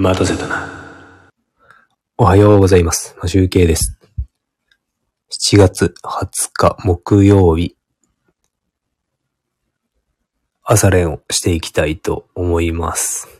待たせたな。おはようございます。集計です。7月20日木曜日、朝練をしていきたいと思います。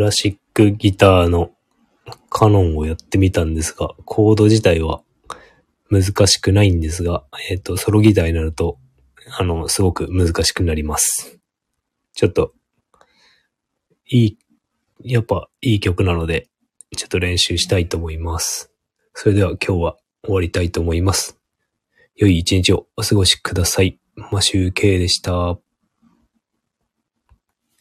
ラシックギターのカノンをやってみたんですが、コード自体は難しくないんですが、えっ、と、ソロギターになると、あの、すごく難しくなります。ちょっと、いい、やっぱいい曲なので、ちょっと練習したいと思います。それでは今日は終わりたいと思います。良い一日をお過ごしください。マシューケイでした。